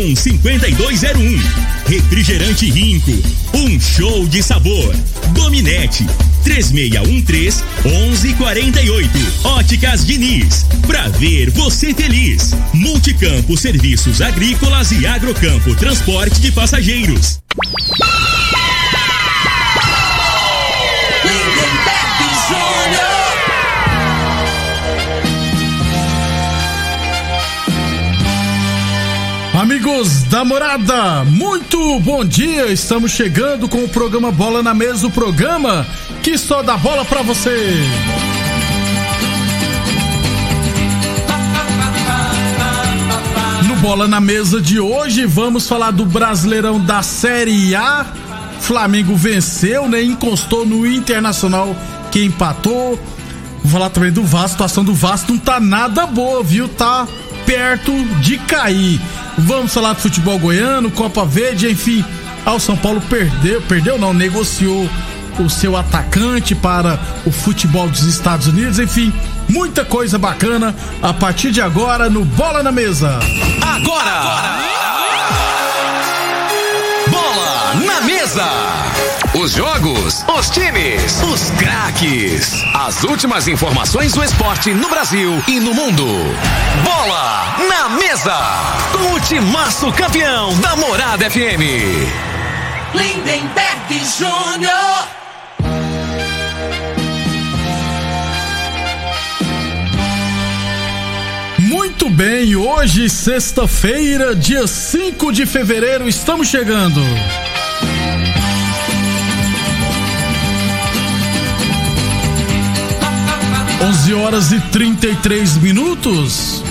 Supermercado Pontual. 3621 5201. Refrigerante Rinco. Um show de sabor. Dominete. 3613 1148. Óticas Diniz. Pra ver você feliz. Multicampo Serviços Agrícolas e Agrocampo Transporte de Passageiros. Amigos da morada, muito bom dia. Estamos chegando com o programa Bola na Mesa o programa que só dá bola pra você. No Bola na Mesa de hoje, vamos falar do Brasileirão da Série A. Flamengo venceu, né? Encostou no Internacional que empatou. Vou falar também do Vasco. A situação do Vasco não tá nada boa, viu? Tá perto de cair. Vamos falar do futebol goiano, Copa Verde, enfim. Ao São Paulo perdeu, perdeu não, negociou o seu atacante para o futebol dos Estados Unidos, enfim, muita coisa bacana a partir de agora no Bola na Mesa. Agora! agora. Bola na Mesa! Os jogos, os times, os craques. As últimas informações do esporte no Brasil e no mundo. Bola na mesa. Com o timaço campeão da Morada FM. Lindenberg Júnior. Muito bem, hoje, sexta-feira, dia 5 de fevereiro, estamos chegando. 11 horas e 33 minutos.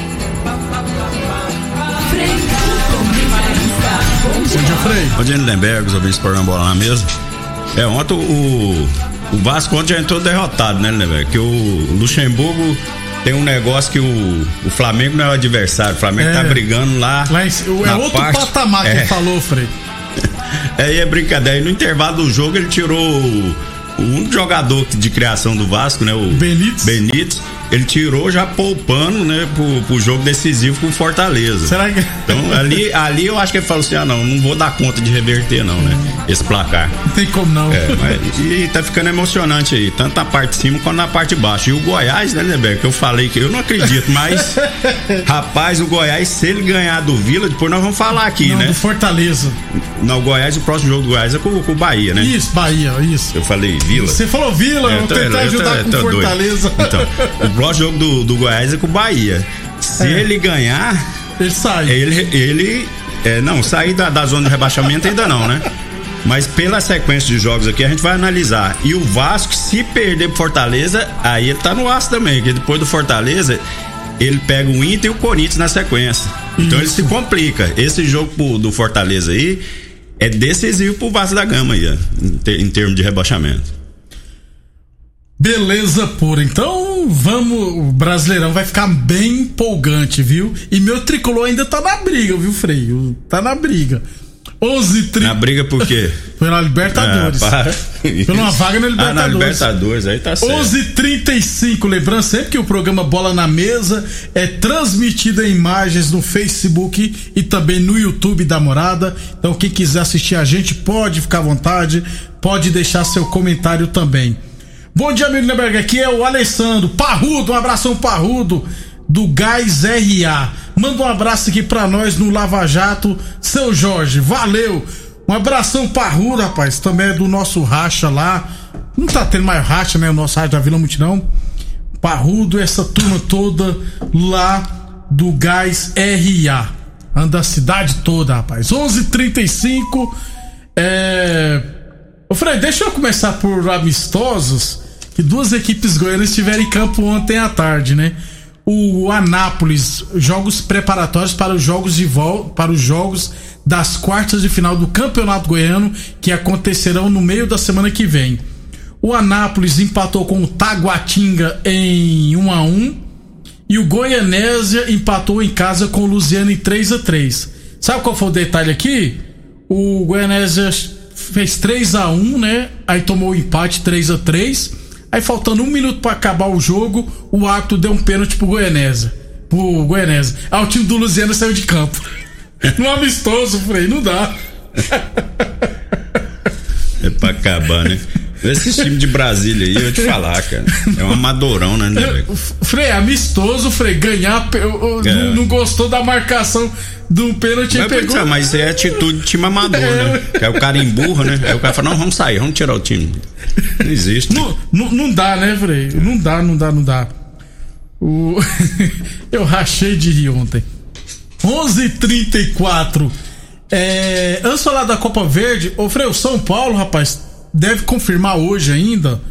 Bom dia, Frei. Bom dia, Lindenberg, os ouvintes do programa Bola na Mesa. É, ontem o, o Vasco ontem já entrou derrotado, né, Lindenberg? Que o Luxemburgo tem um negócio que o, o Flamengo não é o adversário, o Flamengo tá é, tá brigando lá. lá em, é outro parte, patamar que é, falou, Frei. Aí é brincadeira. Aí no intervalo do jogo ele tirou o único jogador de criação do Vasco, né? O Benítez. Benítez ele tirou já poupando, né, pro, pro jogo decisivo com o Fortaleza. Será que. Então, ali, ali eu acho que ele falou assim: ah, não, não vou dar conta de reverter, não, né? Esse placar. Não tem como não. É, mas, e tá ficando emocionante aí, tanto na parte de cima quanto na parte de baixo. E o Goiás, né, Neber, que eu falei que eu não acredito, mas. rapaz, o Goiás, se ele ganhar do Vila, depois nós vamos falar aqui, não, né? Do Fortaleza. Não, o Goiás, o próximo jogo do Goiás é com, com o Bahia, né? Isso, Bahia, isso. Eu falei Vila. Você falou Vila, é, eu vou tentar ajudar tô, com Fortaleza. Doido. Então, o próximo jogo do, do Goiás é com o Bahia. Se é. ele ganhar. Ele sai. Ele. ele é, não, sair da, da zona de rebaixamento ainda não, né? Mas pela sequência de jogos aqui, a gente vai analisar. E o Vasco, se perder pro Fortaleza, aí ele tá no aço também, porque depois do Fortaleza, ele pega o Inter e o Corinthians na sequência. Então ele se complica. Esse jogo do Fortaleza aí é decisivo pro Vasco da Gama aí, em, em termos de rebaixamento. Beleza pura. Então, vamos. O Brasileirão vai ficar bem empolgante, viu? E meu tricolor ainda tá na briga, viu, Freio? Tá na briga. 11 30. Na briga por quê? Pela Libertadores. Ah, Pela uma vaga na Libertadores. Ah, na Libertadores, aí tá certo. 11 35 Lembrando sempre que o programa Bola na Mesa é transmitido em imagens no Facebook e também no YouTube da Morada. Então, quem quiser assistir a gente, pode ficar à vontade, pode deixar seu comentário também. Bom dia, amigo Neberg. Aqui é o Alessandro Parrudo. Um abração parrudo do Gás RA. Manda um abraço aqui pra nós no Lava Jato, seu Jorge. Valeu. Um abração parrudo, rapaz. Também é do nosso racha lá. Não tá tendo mais racha, né? O nosso racha da Vila Multidão. Parrudo, essa turma toda lá do Gás RA. Anda a cidade toda, rapaz. 11:35 é Ô Fred, deixa eu começar por amistosos, que duas equipes goianas estiveram em campo ontem à tarde, né? O Anápolis, jogos preparatórios para os jogos de volta, para os jogos das quartas de final do Campeonato Goiano, que acontecerão no meio da semana que vem. O Anápolis empatou com o Taguatinga em 1 a 1 e o Goianésia empatou em casa com o Luziano em 3 a 3. Sabe qual foi o detalhe aqui? O Goianésia fez 3 a 1 né? Aí tomou o empate 3 a 3 Aí faltando um minuto para acabar o jogo, o árbitro deu um pênalti pro Goianésia. pro Goianese. Ah, o time do Luziano saiu de campo. No amistoso, Frei, não dá. É pra acabar, né? Esse time de Brasília aí, eu vou te falar, cara. É um amadorão, né, né Frei, amistoso, Frei, ganhar. Eu, é. não, não, gostou da marcação do pênalti mas, pegou. Pensar, mas é atitude de time amador, é. né? Que é o cara emburra, né? Aí o cara fala, não, vamos sair, vamos tirar o time. Não existe. Não, não, não dá, né, Frei? Não dá, não dá, não dá. O... eu rachei de rir ontem. 11:34. É, antes de falar da Copa Verde, ô Frei, o São Paulo, rapaz, deve confirmar hoje ainda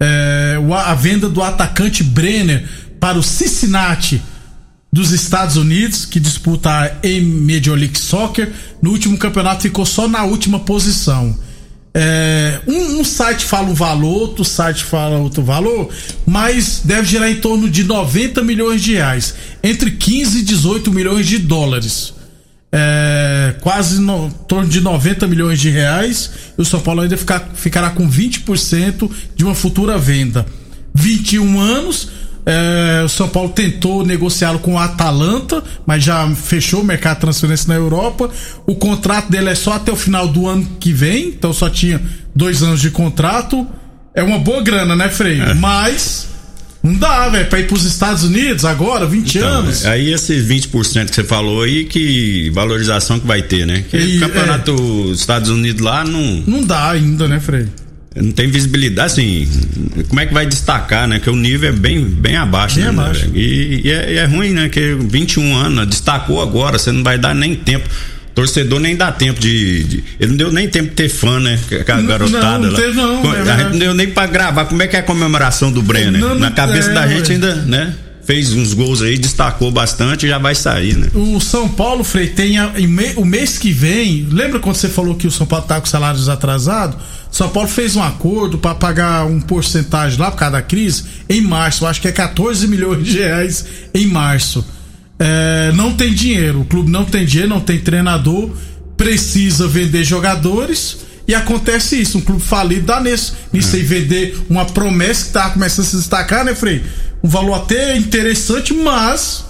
é, a venda do atacante Brenner para o Cincinnati dos Estados Unidos, que disputa a Major League Soccer. No último campeonato ficou só na última posição. É, um, um, site fala um valor, outro site fala outro valor, mas deve gerar em torno de 90 milhões de reais, entre 15 e 18 milhões de dólares é, quase no torno de 90 milhões de reais. E o São Paulo ainda ficar, ficará com 20% de uma futura venda. 21 anos. É, o São Paulo tentou negociá-lo com o Atalanta, mas já fechou o mercado de transferência na Europa. O contrato dele é só até o final do ano que vem, então só tinha dois anos de contrato. É uma boa grana, né, Frei? É. Mas não dá, velho, pra ir pros Estados Unidos agora, 20 então, anos. Aí esses 20% que você falou aí, que valorização que vai ter, né? Que e, o campeonato é, dos Estados Unidos lá não. Não dá ainda, né, Frei? Não tem visibilidade, assim, como é que vai destacar, né? Que o nível é bem, bem abaixo, bem né? Abaixo. E, e, é, e é ruim, né? Que 21 anos, destacou agora, você não vai dar nem tempo torcedor nem dá tempo de, de, Ele não deu nem tempo de ter fã, né? Com a garotada não, não Teve, não, é a gente não deu nem pra gravar. Como é que é a comemoração do Brenner? Não, Na cabeça é, da gente ainda, né? Fez uns gols aí, destacou bastante e já vai sair, né? O São Paulo, Frei, tem a, o mês que vem. Lembra quando você falou que o São Paulo tá com salários atrasados? São Paulo fez um acordo para pagar um porcentagem lá por causa da crise em março. Acho que é 14 milhões de reais em março é, não tem dinheiro, o clube não tem dinheiro, não tem treinador, precisa vender jogadores e acontece isso. Um clube falido dá nisso. Nisso é. aí vender uma promessa que tá começando a se destacar, né, Frei? Um valor até interessante, mas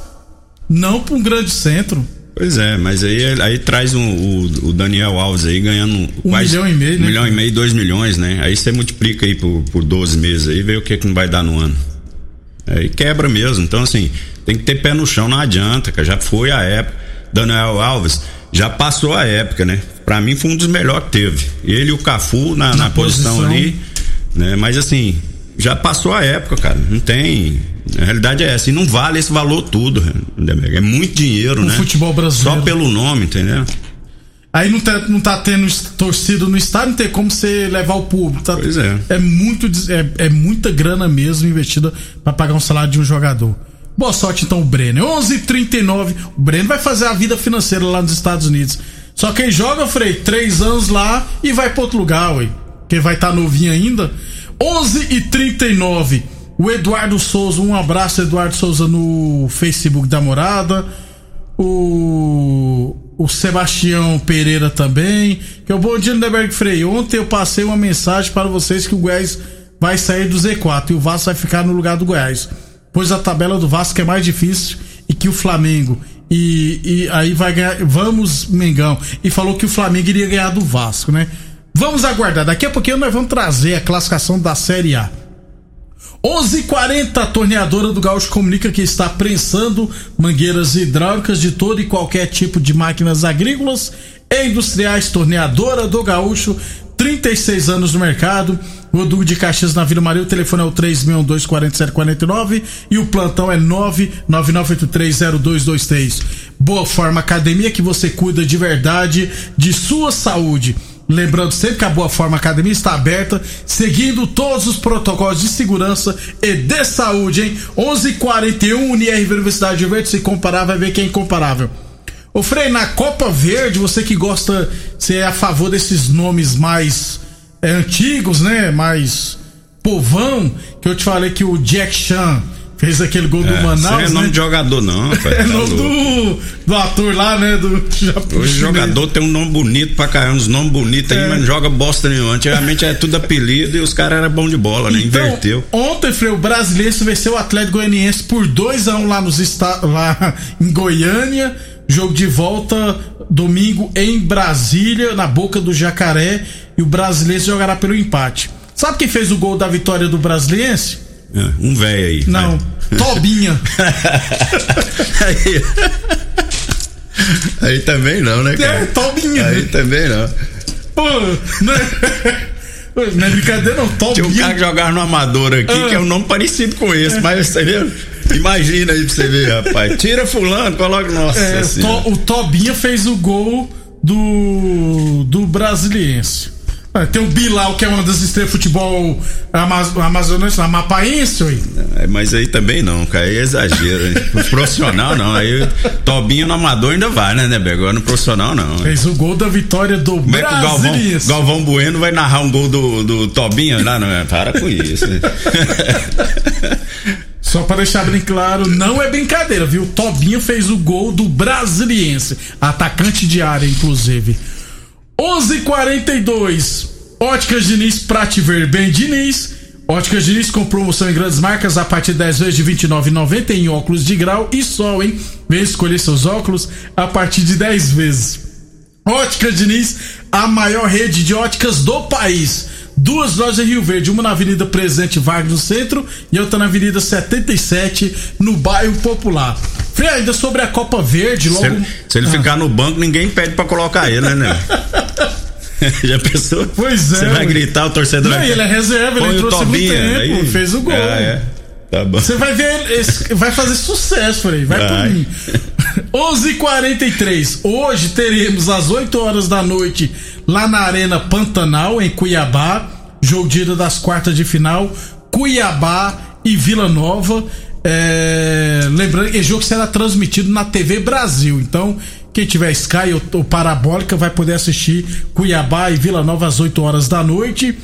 não para um grande centro. Pois é, mas aí, aí traz um, o, o, Daniel Alves aí ganhando um quase, milhão e meio, um né? milhão e meio, dois milhões, né? Aí você multiplica aí por, por 12 meses aí, vê o que que não vai dar no ano. Aí quebra mesmo. Então, assim, tem que ter pé no chão, não adianta, cara. Já foi a época. Daniel Alves já passou a época, né? Para mim foi um dos melhores que teve. Ele e o Cafu na, na, na posição, posição ali, né? Mas assim, já passou a época, cara. Não tem. A realidade é essa. E não vale esse valor tudo. É muito dinheiro, o né? futebol brasileiro. Só pelo nome, entendeu? Aí não tá, não tá tendo torcida no estádio, não tem como você levar o público. Tá, pois é. É, muito, é, é muita grana mesmo investida para pagar um salário de um jogador. Boa sorte então o Brenner. 11:39. O Brenner vai fazer a vida financeira lá nos Estados Unidos. Só quem joga, Frei, três anos lá e vai para outro lugar, ué. Quem vai estar tá novinho ainda. 11:39. O Eduardo Souza, um abraço, Eduardo Souza no Facebook da Morada. O, o Sebastião Pereira também. Que é o bom dia, Lindeberg Frei. Ontem eu passei uma mensagem para vocês que o Goiás vai sair do Z4 e o Vasco vai ficar no lugar do Goiás pois a tabela do Vasco é mais difícil e que o Flamengo. E, e aí vai ganhar. Vamos, Mengão. E falou que o Flamengo iria ganhar do Vasco, né? Vamos aguardar. Daqui a pouquinho nós vamos trazer a classificação da Série A. 11:40 a torneadora do Gaúcho comunica que está prensando mangueiras hidráulicas de todo e qualquer tipo de máquinas agrícolas e industriais. Torneadora do Gaúcho, 36 anos no mercado Rodrigo de Caxias na Vila Maria, o telefone é o 362-4749 e o plantão é 999830223. Boa Forma Academia que você cuida de verdade de sua saúde. Lembrando sempre que a Boa Forma Academia está aberta, seguindo todos os protocolos de segurança e de saúde, hein? 11:41 UniRV Universidade de Verde, se comparar vai ver que é incomparável. Ô Frei, na Copa Verde, você que gosta, você é a favor desses nomes mais é, antigos, né? Mais povão, que eu te falei que o Jack Chan fez aquele gol é, do Manaus. Não é nome né? de jogador, não. É tá nome do, do ator lá, né? Do Hoje jogador tem um nome bonito pra caramba, uns nomes bonitos é. aí, mas não joga bosta nenhuma. Antigamente era tudo apelido e os caras eram bons de bola, né? Então, Inverteu. Ontem, Frei, o brasileiro venceu o Atlético Goianiense por 2x1 um lá, nos lá em Goiânia. Jogo de volta domingo em Brasília, na boca do Jacaré. E o brasileiro jogará pelo empate. Sabe quem fez o gol da vitória do Brasiliense? É, um velho aí. Não, vai. Tobinha. aí, aí também não, né, cara? É, Tobinha. Aí também não. Pô, não é, não é brincadeira não, Tobinha. Tinha um cara que jogava no Amador aqui, ah. que é um nome parecido com esse, é. mas você viu? Imagina aí pra você ver, rapaz. Tira fulano, coloca. Nossa. É, to, o Tobinha fez o gol do, do Brasiliense. É, tem o Bilal, que é uma das estrelas de futebol amazonense, amapaense, oi. É, mas aí também não, cara, aí é exagero, hein? profissional não, aí Tobinho no amador ainda vai, né, né, Agora no profissional não. Fez o gol da vitória do Como Brasil. É que o Galvão, Galvão Bueno vai narrar um gol do, do Tobinho lá, não é? Para com isso. Só para deixar bem claro, não é brincadeira, viu? Tobinho fez o gol do Brasiliense, atacante de área, inclusive. 11:42 Óticas Diniz pra te ver bem, Diniz. Óticas Diniz com promoção em grandes marcas a partir de 10 vezes de 29,90 em óculos de grau e sol, hein? Vem escolher seus óculos a partir de 10 vezes. Óticas Diniz, a maior rede de óticas do país. Duas lojas em Rio Verde, uma na Avenida Presidente Vargas no centro e outra na Avenida 77 no bairro Popular. Frei, ainda sobre a Copa Verde, logo. Se ele, se ele ah. ficar no banco, ninguém pede para colocar ele, né, né? Já pensou? Pois é. Você vai gritar o torcedor. Não, ele é reserva, ele entrou no tempo, aí... fez o gol. Ah, é. Tá bom. Você vai ver, vai fazer sucesso, Frei. Vai, vai. por mim. 11:43. Hoje teremos às 8 horas da noite lá na Arena Pantanal em Cuiabá, jogo de ida das quartas de final, Cuiabá e Vila Nova. É, lembrando que o jogo será transmitido na TV Brasil. Então, quem tiver Sky ou, ou Parabólica vai poder assistir Cuiabá e Vila Nova às 8 horas da noite.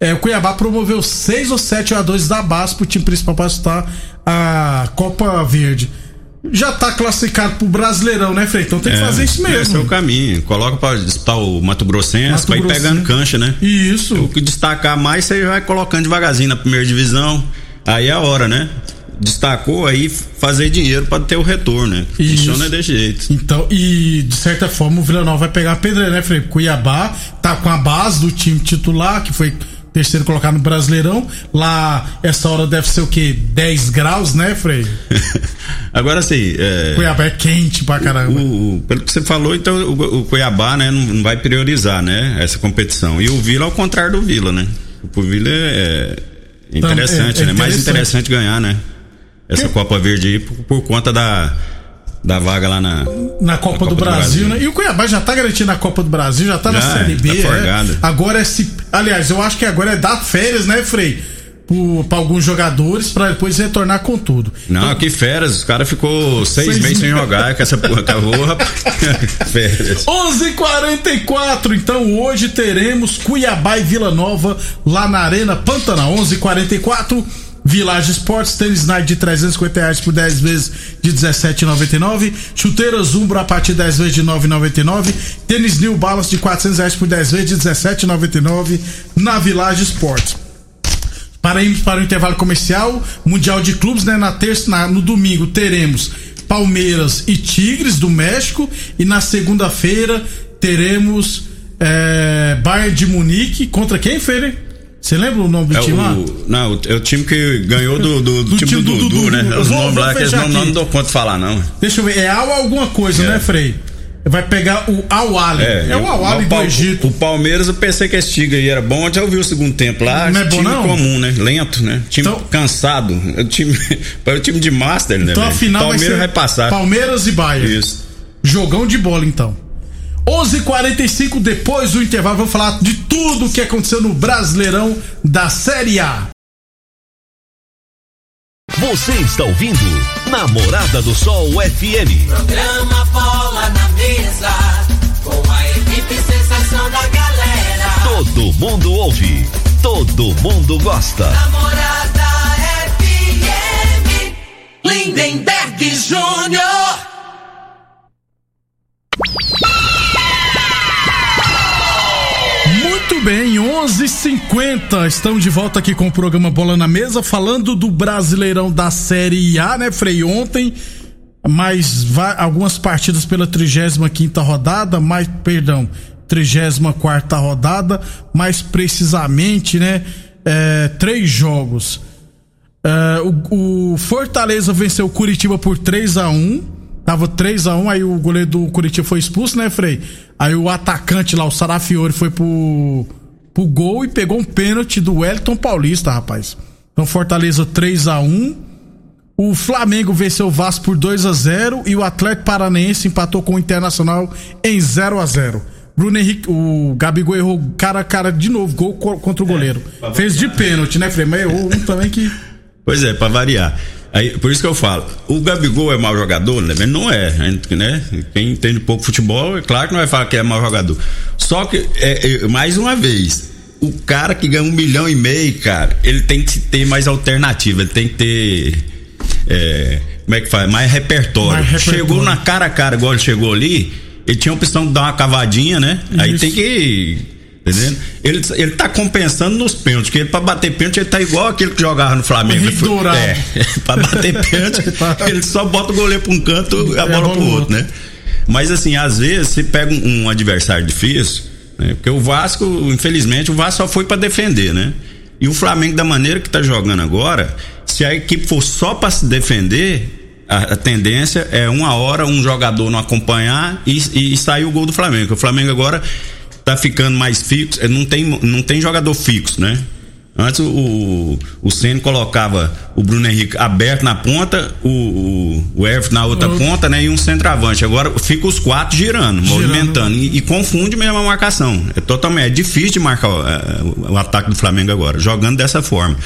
É, o Cuiabá promoveu 6 ou 7 jogadores da base pro time principal para disputar a Copa Verde. Já tá classificado pro Brasileirão, né, Frei? Então tem que é, fazer isso mesmo. Esse é o caminho. Coloca pra disputar o Mato Grossense Mato pra ir pegando cancha, né? Isso. O que destacar mais, você vai colocando devagarzinho na primeira divisão. Aí é a hora, né? destacou aí fazer dinheiro para ter o retorno, né? Isso. Funciona desse jeito. Então, e de certa forma o Vila Nova vai pegar a pedreira, né, Frei? Cuiabá tá com a base do time titular, que foi terceiro colocado no Brasileirão. Lá, essa hora deve ser o quê? 10 graus, né, Frei? Agora sim. É... Cuiabá é quente pra caramba. O, o, pelo que você falou, então o, o Cuiabá, né, não, não, vai priorizar, né, essa competição. E o Vila, ao contrário do Vila, né? O Vila é, é interessante, é, é né? Mais interessante ganhar, né? essa que... Copa Verde aí por, por, conta da, da vaga lá na. Na Copa, na Copa do, do, Brasil, Brasil, né? E o Cuiabá já tá garantindo a Copa do Brasil, já tá já, na Série B. Tá é. Agora é se. Aliás, eu acho que agora é dar férias, né, Frei? para alguns jogadores para depois retornar com tudo. Não, então, que férias, os caras ficou seis, seis meses sem jogar com essa porra, acabou, rapaz. férias. 11:44. Então hoje teremos Cuiabá e Vila Nova lá na Arena Pantanal. 11:44. Village Sports, tênis Nike de 350 reais por 10 vezes de 17,99. Chuteiras Umbro a partir de 10 vezes de 9,99. Tênis New Balance de 400 reais por 10 vezes de 17,99 na Village Sports. Para irmos para o intervalo comercial, Mundial de Clubes, né? Na terça, na, no domingo teremos Palmeiras e Tigres do México e na segunda-feira teremos é, Bayern de Munique contra quem, Feire? Você lembra o nome do é time o, lá? Não, é o time que ganhou do, do, do, time, time, do, Dudu, né? Os nomes lá, que não, não dou conta de falar, não. Deixa eu ver, é Al alguma coisa, é. né, Frei? Vai pegar o Awali. É, é o Awali do Egito. O Palmeiras, eu pensei que esse time aí era bom. Já ouviu o segundo tempo lá. Não é bom, time não? comum, né? Lento, né? Time então, cansado. O time, o time de Master, né? Então a final Palmeiras vai, vai passar. Palmeiras e Bayern. Isso. Jogão de bola, então. 11:45 depois do intervalo, vamos falar de tudo o que aconteceu no Brasileirão da Série A. Você está ouvindo Namorada do Sol FM. Programa Bola na Mesa, com a equipe sensação da galera. Todo mundo ouve, todo mundo gosta. Namorada FM. Lindenberg Jr. bem, 11:50. Estamos de volta aqui com o programa Bola na Mesa, falando do Brasileirão da Série A, né, Frei? Ontem, mais algumas partidas pela 35 rodada, mais, perdão, 34 rodada, mais precisamente, né, é, três jogos. É, o, o Fortaleza venceu o Curitiba por 3 a 1 Tava 3 a 1 aí o goleiro do Curitiba foi expulso, né, Frei? Aí o atacante lá, o Sarafiori, foi pro, pro gol e pegou um pênalti do Wellington Paulista, rapaz. Então Fortaleza 3 a 1 O Flamengo venceu o Vasco por 2 a 0 e o Atlético Paranaense empatou com o Internacional em 0 a 0 Bruno Henrique, o Gabigol errou cara a cara de novo, gol co- contra o goleiro. Fez de pênalti, né, Frei? Mas errou um também que. Pois é, pra variar. Aí, por isso que eu falo, o Gabigol é mau jogador, né? Mas não é, né? Quem entende pouco futebol, é claro que não vai falar que é mau jogador. Só que, é, é, mais uma vez, o cara que ganha um milhão e meio, cara, ele tem que ter mais alternativa, ele tem que ter. é, como é que faz? Mais repertório. Mais repertório. Chegou na cara a cara, igual ele chegou ali, ele tinha a opção de dar uma cavadinha, né? Aí Isso. tem que. Entendendo? Ele, ele tá compensando nos pênaltis, porque ele pra bater pênalti ele tá igual aquele que jogava no Flamengo. Dourado. É, pra bater pênalti, ele só bota o goleiro pra um canto e a É, bola bola pro outro, né? Mas assim, às vezes, você pega um, um adversário difícil, né? Porque o Vasco, infelizmente, o Vasco só foi pra defender, né? E o Flamengo, da maneira que tá jogando agora, se a equipe for só pra se defender, a, a tendência é uma hora um jogador não acompanhar e, e, sair o gol do Flamengo. O Flamengo agora tá ficando mais fixo, eh, não tem, não tem jogador fixo, né? Antes o, o, o Ceni colocava o Bruno Henrique aberto na ponta, o, o, o Everton na outra ponta, né? E um centroavante. Agora fica os quatro girando, movimentando. E, e confunde mesmo a marcação. É totalmente é difícil de marcar eh, o, o ataque do Flamengo agora, jogando dessa forma.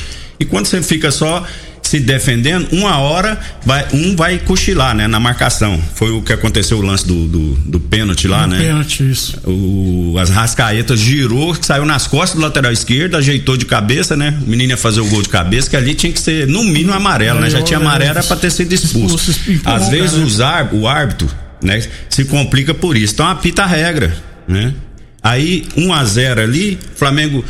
E quando você fica só se defendendo, uma hora vai, um vai cochilar, né? Na marcação. Foi o que aconteceu o lance do, do, do pênalti lá, né? Pênalti, isso. O, as Rascaetas girou, saiu nas costas do lateral esquerdo, ajeitou de cabeça, né? O menino ia fazer o gol de cabeça, que ali tinha que ser no mínimo amarelo, né? Já tinha amarelo era pra ter sido expulso. Expulso, Às vezes os ar, o árbitro, né? Se complica por isso. Então apita a regra, né? Aí 1 a 0 ali, Flamengo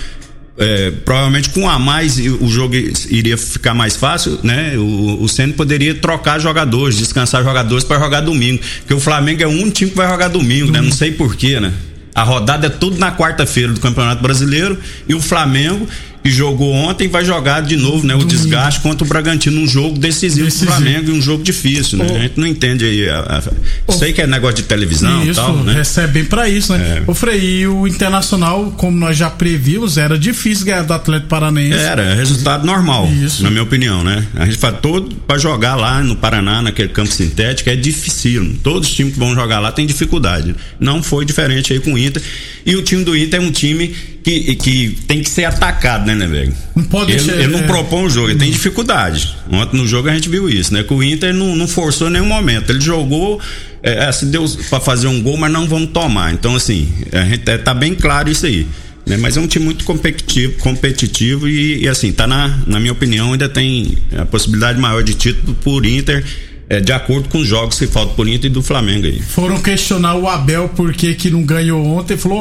é, provavelmente com a mais o jogo iria ficar mais fácil, né? O, o poderia trocar jogadores, descansar jogadores para jogar domingo, porque o Flamengo é o único time que vai jogar domingo, né? Não sei porquê, né? A rodada é tudo na quarta-feira do Campeonato Brasileiro e o Flamengo que jogou ontem vai jogar de novo, né? O Domingo. desgaste contra o Bragantino, um jogo decisivo, Decisivo. pro Flamengo e um jogo difícil, né? Ô. A gente não entende aí. A, a, sei que é negócio de televisão e Isso, tal, né? recebe bem pra isso, né? É. Ô Frei, e o Internacional, como nós já previmos, era difícil ganhar do Atlético Paranaense. Era, é resultado normal, Isso. na minha opinião, né? A gente faz todo pra jogar lá no Paraná, naquele campo sintético, é difícil. Todos os times que vão jogar lá têm dificuldade. Não foi diferente aí com o Inter. E o time do Inter é um time que, que tem que ser atacado, né, né, velho? Não pode ele, deixar- ele não é. propõe o jogo, ele tem dificuldade. Ontem no jogo a gente viu isso, né? Que o Inter não, não forçou em nenhum momento. Ele jogou, é, é, se deu pra fazer um gol, mas não vamos tomar. Então, assim, a gente é, tá bem claro isso aí. Né? Mas é um time muito competitivo, competitivo e, e, assim, tá na, na minha opinião, ainda tem a possibilidade maior de título por Inter, é, de acordo com os jogos que faltam por Inter e do Flamengo aí. Foram questionar o Abel por que, que não ganhou ontem. Falou: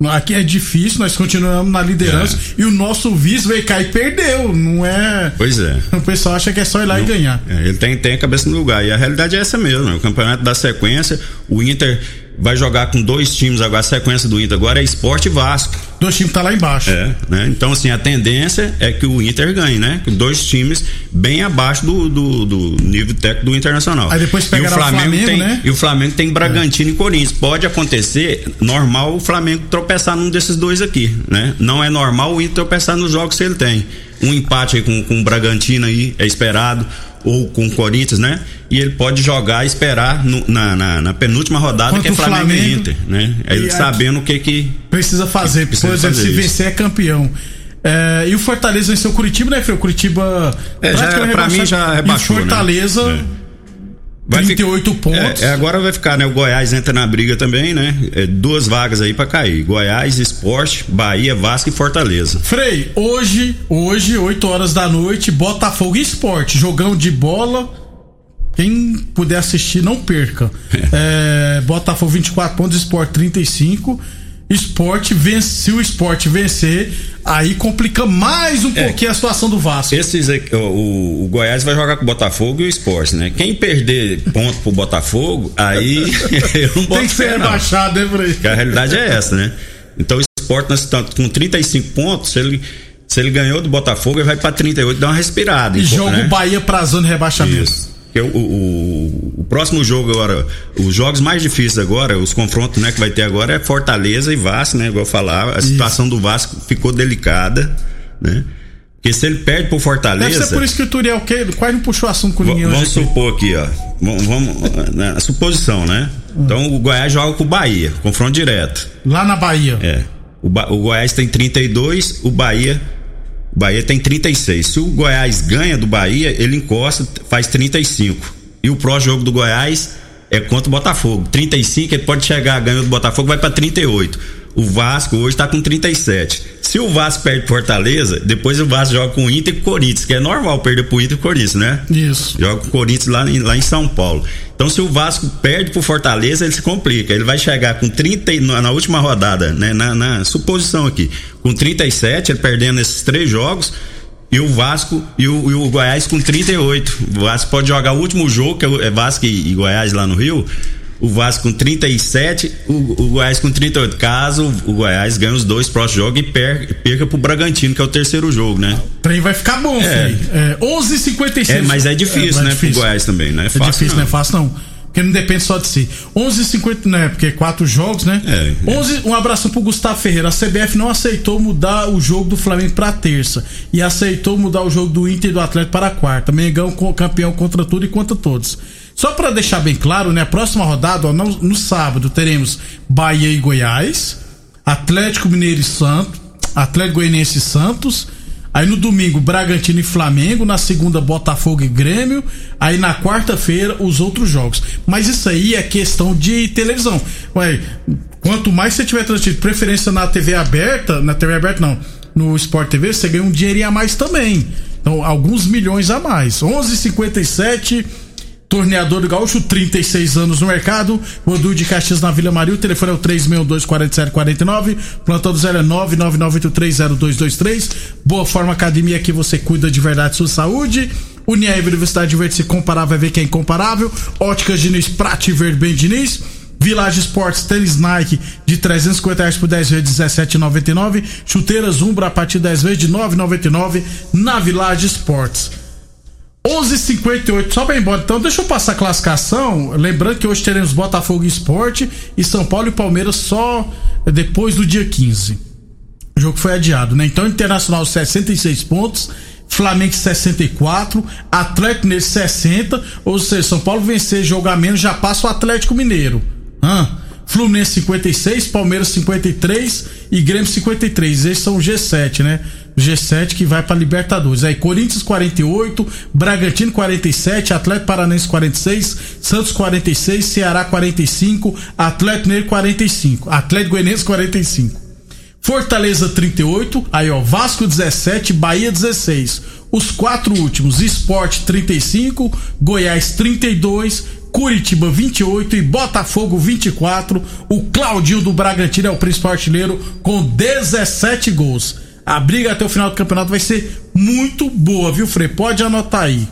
ó, aqui é difícil, nós continuamos na liderança. E o nosso vice veio cá e perdeu. Não é. Pois é. O pessoal acha que é só ir lá e ganhar. É, ele tem, tem a cabeça no lugar. E a realidade é essa mesmo. né? O campeonato da sequência, o Inter vai jogar com dois times agora. A sequência do Inter agora é Esporte e Vasco. Dois times tá lá embaixo. É, né? Então, assim, a tendência é que o Inter ganhe, né? Dois times bem abaixo do, do, do nível técnico do Internacional. Aí depois e o pegará o Flamengo, Flamengo, tem, né? E o Flamengo tem Bragantino e Corinthians. Pode acontecer, normal, o Flamengo tropeçar num desses dois aqui, né? Não é normal o Inter tropeçar nos jogos que ele tem. Um empate aí com, com o Bragantino aí é esperado, ou com o Corinthians, né? E ele pode jogar e esperar no- na, na, na penúltima rodada, Contra que é o Flamengo, e Flamengo. Inter, né? Aí ele sabendo o que que. Precisa fazer. Precisa Por exemplo, fazer se vencer é campeão. É, e o Fortaleza venceu o Curitiba, né, Fred? O Curitiba. É, já- pra mim já E o rebaixou, né? Fortaleza, É. Vai fi- 38 pontos. É, é, agora vai ficar, né? O Goiás entra na briga também, né? É, duas vagas aí pra cair. Goiás, Esporte, Bahia, Vasco e Fortaleza. Frei, hoje, hoje, 8 horas da noite, Botafogo e Esporte. Jogão de bola. Quem puder assistir, não perca. É, Botafogo 24 pontos, Sport 35. Esporte vence, se o esporte vencer, aí complica mais um É. pouquinho a situação do Vasco. Esses aqui, o, o- Goiás vai jogar com o Botafogo e o Esporte, né? Quem perder ponto pro Botafogo, aí eu não boto Tem que ser rebaixado, né, Frei? Porque a realidade é essa, né? Então o Sport nós estamos com 35 pontos, se ele, se ele ganhou do Botafogo, ele vai pra 38, dá uma respirada. E joga né? o Bahia pra zona de rebaixamento. Isso. Porque o, o- o próximo jogo agora, os jogos mais difíceis agora, os confrontos né, que vai ter agora é Fortaleza e Vasco, né? Igual eu falava, a situação do Vasco ficou delicada, né? Porque se ele perde pro Fortaleza. Deve ser por isso que o Turiel que quase não puxou assunto com ninguém Vamos supor aqui, ó. Vamos, vamos na suposição, né? Então o Goiás joga com o Bahia, confronto direto. Lá na Bahia. É. O, Ba- o Goiás tem 32, o Bahia. O Bahia tem 36. Se o Goiás ganha do Bahia, ele encosta, faz 35. E o próximo jogo do Goiás é contra o Botafogo. 35, ele pode chegar, ganhou do Botafogo, vai pra 38. O Vasco hoje tá com 37. Se o Vasco perde Fortaleza, depois o Vasco joga com o Inter e com o Corinthians, que é normal perder pro Inter e Corinthians, né? Isso. Joga com o Corinthians lá em, lá em São Paulo. Então, se o Vasco perde pro Fortaleza, ele se complica. Ele vai chegar com 30 e- na, na última rodada, né? Na, na suposição aqui, com 37, ele perdendo esses três jogos. E o Vasco e o, e o Goiás com 38. O Vasco pode jogar o último jogo, que é o- é Vasco e, e Goiás lá no Rio. O Vasco com 37, o, o Goiás com 38. Caso o Goiás ganhe os dois próximos jogos e per- perca pro Bragantino, que é o terceiro jogo, né? O trem vai ficar bom, É. Frei. É, 11h56. É, mas é difícil, vai né? Pro Goiás também, não é É fácil. difícil, não. não é fácil não. Porque não depende só de si. 11h50, né? Porque é quatro jogos, né? É, é. 11, um abraço pro Gustavo Ferreira. A CBF não aceitou mudar o jogo do Flamengo pra terça. E aceitou mudar o jogo do Inter e do Atlético para quarta. Mengão campeão contra tudo e contra todos. Só pra deixar bem claro, né? A próxima rodada, ó, no, no sábado, teremos Bahia e Goiás, Atlético Mineiro e Santos, Atlético Goianiense e Santos. Aí no domingo, Bragantino e Flamengo. Na segunda, Botafogo e Grêmio. Aí na quarta-feira, os outros jogos. Mas isso aí é questão de televisão. Ué, quanto mais você tiver transmitido, preferência na TV aberta, na TV aberta não, no Sport TV, você ganha um dinheirinho a mais também. Então, alguns milhões a mais. 11:57 Torneador do Gaúcho, 36 anos no mercado. Rodu de Caxias na Vila Maria. O telefone é o 362-4749. Plantão do 0 é 998300223. Boa Forma Academia que você cuida de verdade sua saúde. Uniaib Universidade Verde se comparar vai ver que é incomparável. Óticas Diniz, Prate Verde Bem Diniz. Village Sports Tênis Nike de 350 reais por 10 vezes 17,99. Chuteiras Umbra a partir de 10 vezes de 9,99 na Village Sports. 11:58 só pra ir embora. Então, deixa eu passar a classificação. Lembrando que hoje teremos Botafogo Esporte e São Paulo e Palmeiras só depois do dia 15. O jogo foi adiado, né? Então, Internacional 66 pontos, Flamengo 64, Atlético Mineiro 60, ou seja, São Paulo vencer, jogar menos, já passa o Atlético Mineiro. Hã? Fluminense 56, Palmeiras 53 e Grêmio 53. Esses são o G7, né? O G7 que vai para Libertadores. Aí Corinthians 48, Bragantino 47, Atlético Paranense 46, Santos 46, Ceará 45, Atlético Mineiro 45, Atlético Goianiense 45. Fortaleza 38, aí ó, Vasco 17, Bahia 16. Os quatro últimos, Esporte 35, Goiás 32, Curitiba 28 e Botafogo 24. O Claudinho do Bragantino é o principal artilheiro com 17 gols. A briga até o final do campeonato vai ser muito boa, viu, Frei? Pode anotar aí.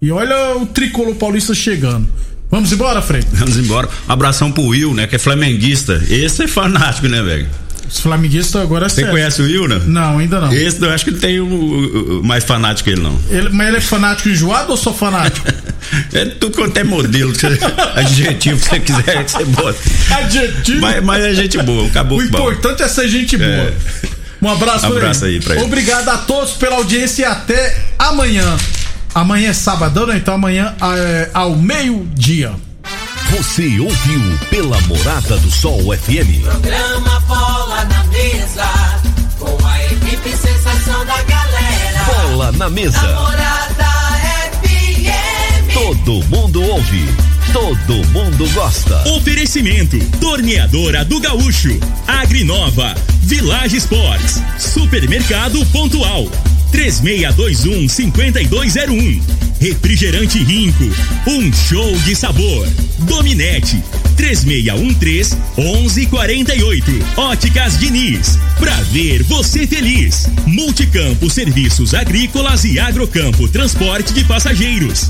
E olha o tricolor paulista chegando. Vamos embora, Frei? Vamos embora. Um abração pro Will, né? Que é flamenguista. Esse é fanático, né, velho? Os flamenguistas agora é Você sério. conhece o Will, né? Não, ainda não. Esse eu acho que tem o, o- o mais fanático que ele, não. Ele- mas ele é fanático enjoado ou só fanático? É tudo quanto é modelo, adjetivo que você quiser que você bota. Adjetivo. Mas, mas é gente boa, acabou o importante é ser gente boa. É. Um abraço, Um abraço aí pra ele. Obrigado a todos pela audiência e até amanhã. Amanhã é sabadão, né? Então amanhã é, ao meio-dia. Você ouviu pela Morada do Sol FM. Programa Bola na Mesa, com a equipe sensação da galera. Bola na mesa. Namorada FM. Todo mundo ouve. Todo mundo gosta. Oferecimento: Torneadora do Gaúcho, Agrinova, Village Sports, Supermercado Pontual, 3621 5201 Refrigerante Rinco, um show de sabor. Dominete, 3613 1148. Óticas Diniz, pra ver você feliz. Multicampo Serviços Agrícolas e Agrocampo Transporte de Passageiros.